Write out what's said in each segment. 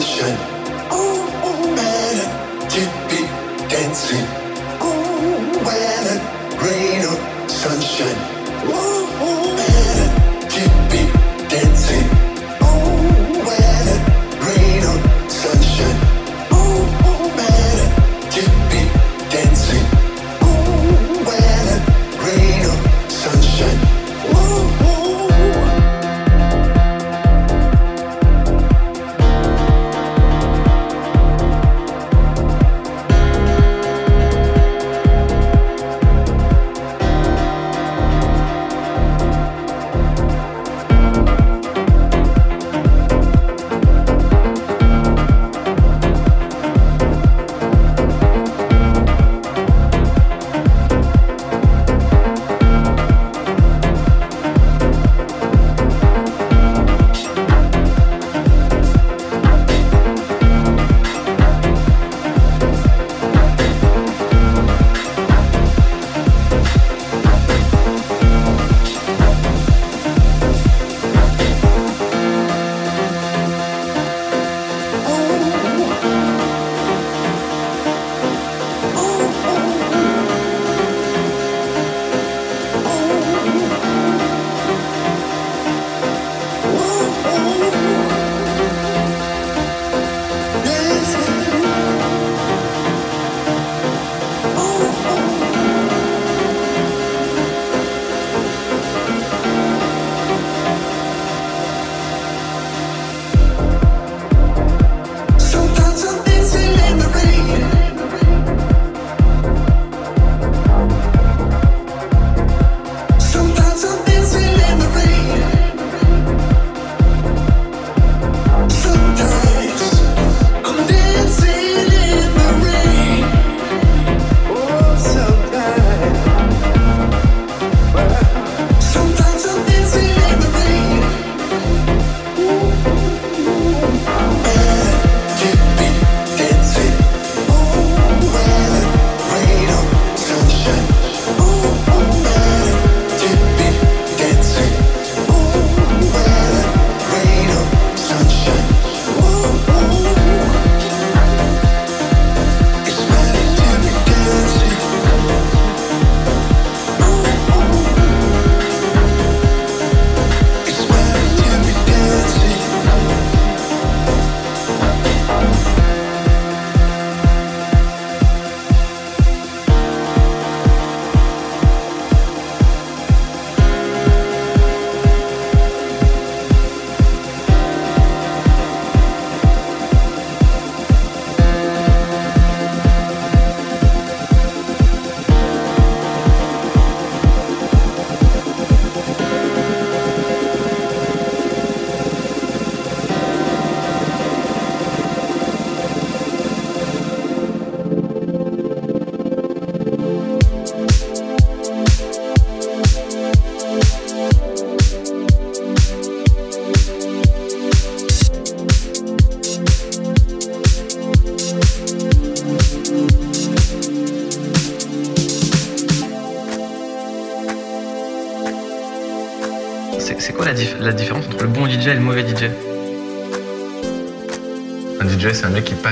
sunshine.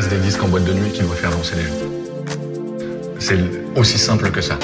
des disques en boîte de nuit qui doit faire danser les gens. C'est aussi simple que ça.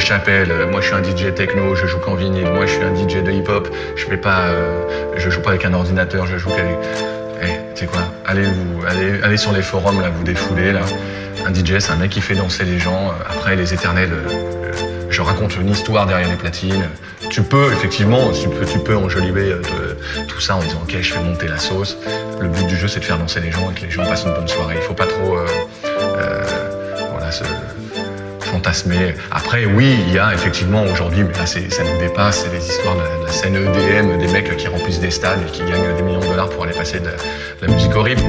Chapelle. euh, Moi, je suis un DJ techno, je joue qu'en vinyle. Moi, je suis un DJ de hip-hop. Je fais pas, euh, je joue pas avec un ordinateur, je joue qu'avec. Eh, tu sais quoi Allez vous, allez, allez sur les forums là, vous défoulez là. Un DJ, c'est un mec qui fait danser les gens. Euh, Après, les éternels. je raconte une histoire derrière les platines. Tu peux, effectivement, tu peux, enjoliver tout ça en disant ok, je fais monter la sauce. Le but du jeu, c'est de faire danser les gens et que les gens passent une bonne soirée. Il faut pas trop, voilà, se fantasmer. Après, oui, il y a effectivement aujourd'hui, mais là, ça nous dépasse, c'est les histoires de la, scène EDM, des mecs qui remplissent des stades et qui gagnent des millions de dollars pour aller passer de de la musique horrible.